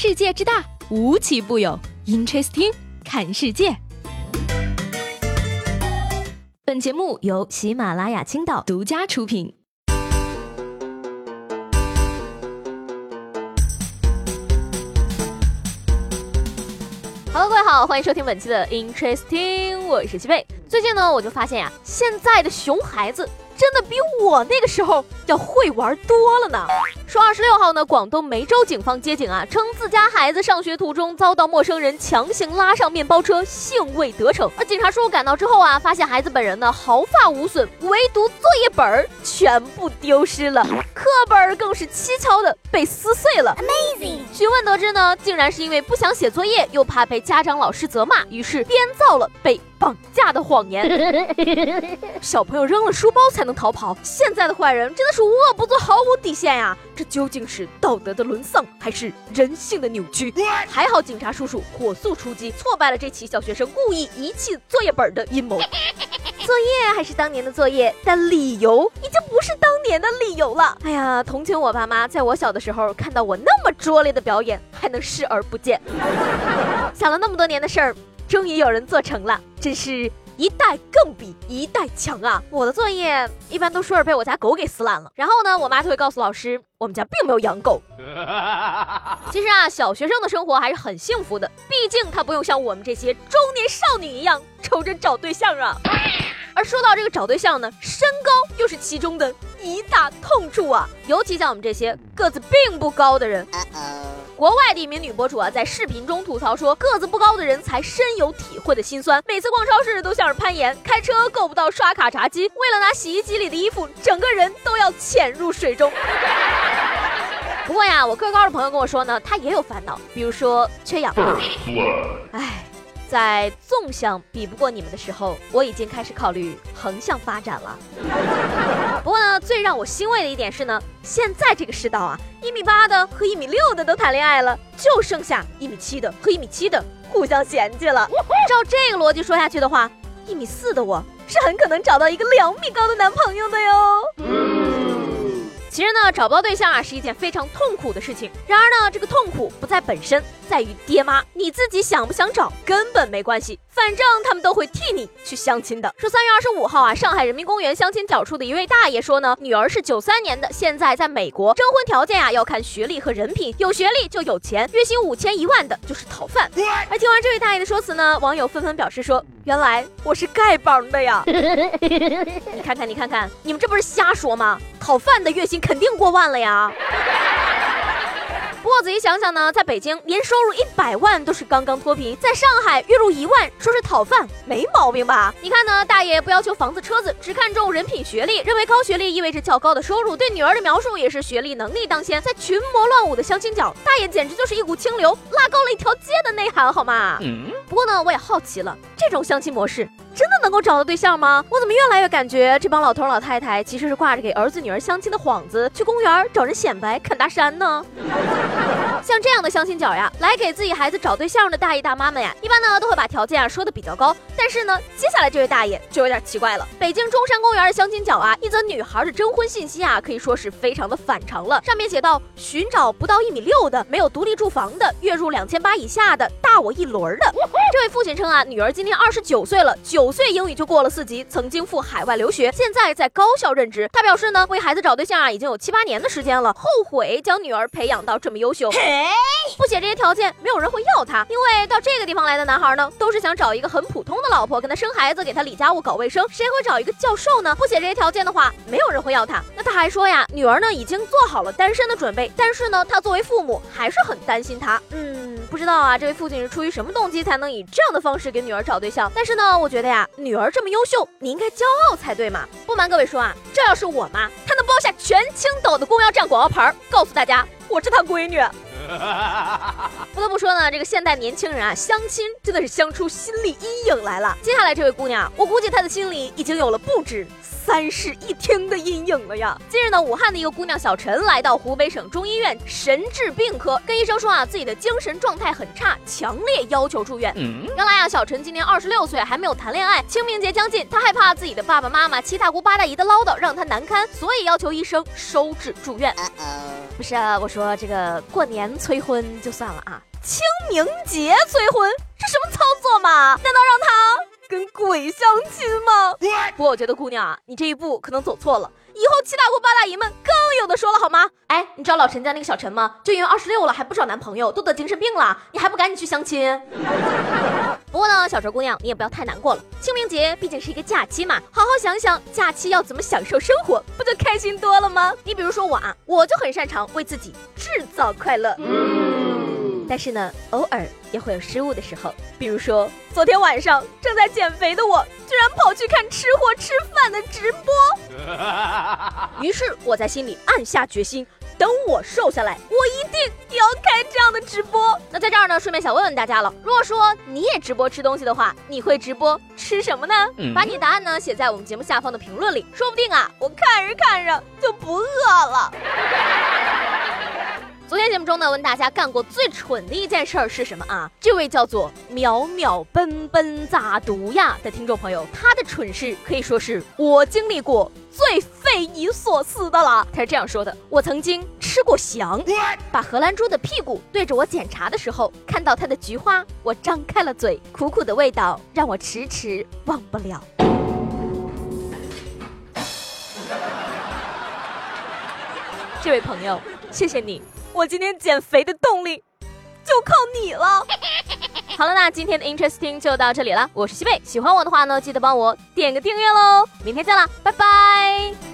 世界之大，无奇不有。Interesting，看世界。本节目由喜马拉雅青岛独家出品。好了各位好，欢迎收听本期的 Interesting，我是西贝。最近呢，我就发现呀，现在的熊孩子。真的比我那个时候要会玩多了呢。说二十六号呢，广东梅州警方接警啊，称自家孩子上学途中遭到陌生人强行拉上面包车，幸未得逞。而警察叔叔赶到之后啊，发现孩子本人呢毫发无损，唯独作业本儿全部丢失了，课本更是蹊跷的被撕碎了。Amazing！询问得知呢，竟然是因为不想写作业，又怕被家长老师责骂，于是编造了被。绑架的谎言，小朋友扔了书包才能逃跑。现在的坏人真的是无恶不作，毫无底线呀！这究竟是道德的沦丧，还是人性的扭曲？还好警察叔叔火速出击，挫败了这起小学生故意遗弃作业本的阴谋。作业还是当年的作业，但理由已经不是当年的理由了。哎呀，同情我爸妈，在我小的时候看到我那么拙劣的表演，还能视而不见。想了那么多年的事儿。终于有人做成了，真是一代更比一代强啊！我的作业一般都说是被我家狗给撕烂了，然后呢，我妈就会告诉老师，我们家并没有养狗。其实啊，小学生的生活还是很幸福的，毕竟他不用像我们这些中年少女一样愁着找对象啊。而说到这个找对象呢，身高又是其中的一大痛处啊，尤其像我们这些个子并不高的人。国外的一名女博主啊，在视频中吐槽说，个子不高的人才深有体会的心酸。每次逛超市都像是攀岩，开车够不到刷卡闸机，为了拿洗衣机里的衣服，整个人都要潜入水中。不过呀，我个高的朋友跟我说呢，他也有烦恼，比如说缺氧。唉。在纵向比不过你们的时候，我已经开始考虑横向发展了。不过呢，最让我欣慰的一点是呢，现在这个世道啊，一米八的和一米六的都谈恋爱了，就剩下一米七的和一米七的互相嫌弃了。照这个逻辑说下去的话，一米四的我是很可能找到一个两米高的男朋友的哟。其实呢，找不到对象啊是一件非常痛苦的事情。然而呢，这个痛苦不在本身，在于爹妈。你自己想不想找根本没关系，反正他们都会替你去相亲的。说三月二十五号啊，上海人民公园相亲角处的一位大爷说呢，女儿是九三年的，现在在美国，征婚条件啊要看学历和人品，有学历就有钱，月薪五千一万的就是讨饭。而听完这位大爷的说辞呢，网友纷纷表示说，原来我是丐帮的呀！你看看，你看看，你们这不是瞎说吗？讨饭的月薪。肯定过万了呀！不过仔细想想呢，在北京年收入一百万都是刚刚脱贫，在上海月入一万说是讨饭没毛病吧？你看呢，大爷不要求房子车子，只看重人品学历，认为高学历意味着较高的收入，对女儿的描述也是学历能力当先。在群魔乱舞的相亲角，大爷简直就是一股清流，拉高了一条街的内涵，好吗？不过呢，我也好奇了，这种相亲模式。真的能够找到对象吗？我怎么越来越感觉这帮老头老太太其实是挂着给儿子女儿相亲的幌子，去公园找人显摆侃大山呢？像这样的相亲角呀，来给自己孩子找对象的大爷大妈们呀，一般呢都会把条件啊说的比较高。但是呢，接下来这位大爷就有点奇怪了。北京中山公园的相亲角啊，一则女孩的征婚信息啊，可以说是非常的反常了。上面写道：寻找不到一米六的，没有独立住房的，月入两千八以下的，大我一轮的。这位父亲称啊，女儿今年二十九岁了，九。岁英语就过了四级，曾经赴海外留学，现在在高校任职。他表示呢，为孩子找对象啊，已经有七八年的时间了，后悔将女儿培养到这么优秀。不写这些条件，没有人会要他，因为到这个地方来的男孩呢，都是想找一个很普通的老婆，跟他生孩子，给他理家务、搞卫生。谁会找一个教授呢？不写这些条件的话，没有人会要他。那他还说呀，女儿呢已经做好了单身的准备，但是呢，他作为父母还是很担心他。嗯。不知道啊，这位父亲是出于什么动机才能以这样的方式给女儿找对象？但是呢，我觉得呀，女儿这么优秀，你应该骄傲才对嘛。不瞒各位说啊，这要是我妈，她能包下全青岛的公交站广告牌，告诉大家我是她闺女。不得不说呢，这个现代年轻人啊，相亲真的是相出心理阴影来了。接下来这位姑娘，我估计她的心里已经有了不止。三室一厅的阴影了呀。近日呢，武汉的一个姑娘小陈来到湖北省中医院神志病科，跟医生说啊，自己的精神状态很差，强烈要求住院。原来啊，小陈今年二十六岁，还没有谈恋爱，清明节将近，她害怕自己的爸爸妈妈、七大姑八大姨的唠叨让她难堪，所以要求医生收治住院。不是啊，我说这个过年催婚就算了啊，清明节催婚，这什么操作跟鬼相亲吗？不过我觉得姑娘啊，你这一步可能走错了，以后七大姑八大姨们更有的说了好吗？哎，你知道老陈家那个小陈吗？就因为二十六了还不找男朋友，都得精神病了，你还不赶紧去相亲？不过呢，小陈姑娘你也不要太难过了，清明节毕竟是一个假期嘛，好好想想假期要怎么享受生活，不就开心多了吗？你比如说我啊，我就很擅长为自己制造快乐。但是呢，偶尔也会有失误的时候，比如说昨天晚上正在减肥的我，居然跑去看吃货吃饭的直播。于是我在心里暗下决心，等我瘦下来，我一定也要开这样的直播。那在这儿呢，顺便想问问大家了，如果说你也直播吃东西的话，你会直播吃什么呢？把你答案呢写在我们节目下方的评论里，说不定啊，我看着看着就不饿了。昨天节目中呢，问大家干过最蠢的一件事儿是什么啊？这位叫做淼淼奔奔咋读呀的听众朋友，他的蠢事可以说是我经历过最匪夷所思的了。他是这样说的：我曾经吃过翔，把荷兰猪的屁股对着我检查的时候，看到它的菊花，我张开了嘴，苦苦的味道让我迟迟忘不了。这位朋友，谢谢你。我今天减肥的动力就靠你了。好了，那今天的 Interesting 就到这里了。我是西贝，喜欢我的话呢，记得帮我点个订阅喽。明天见啦，拜拜。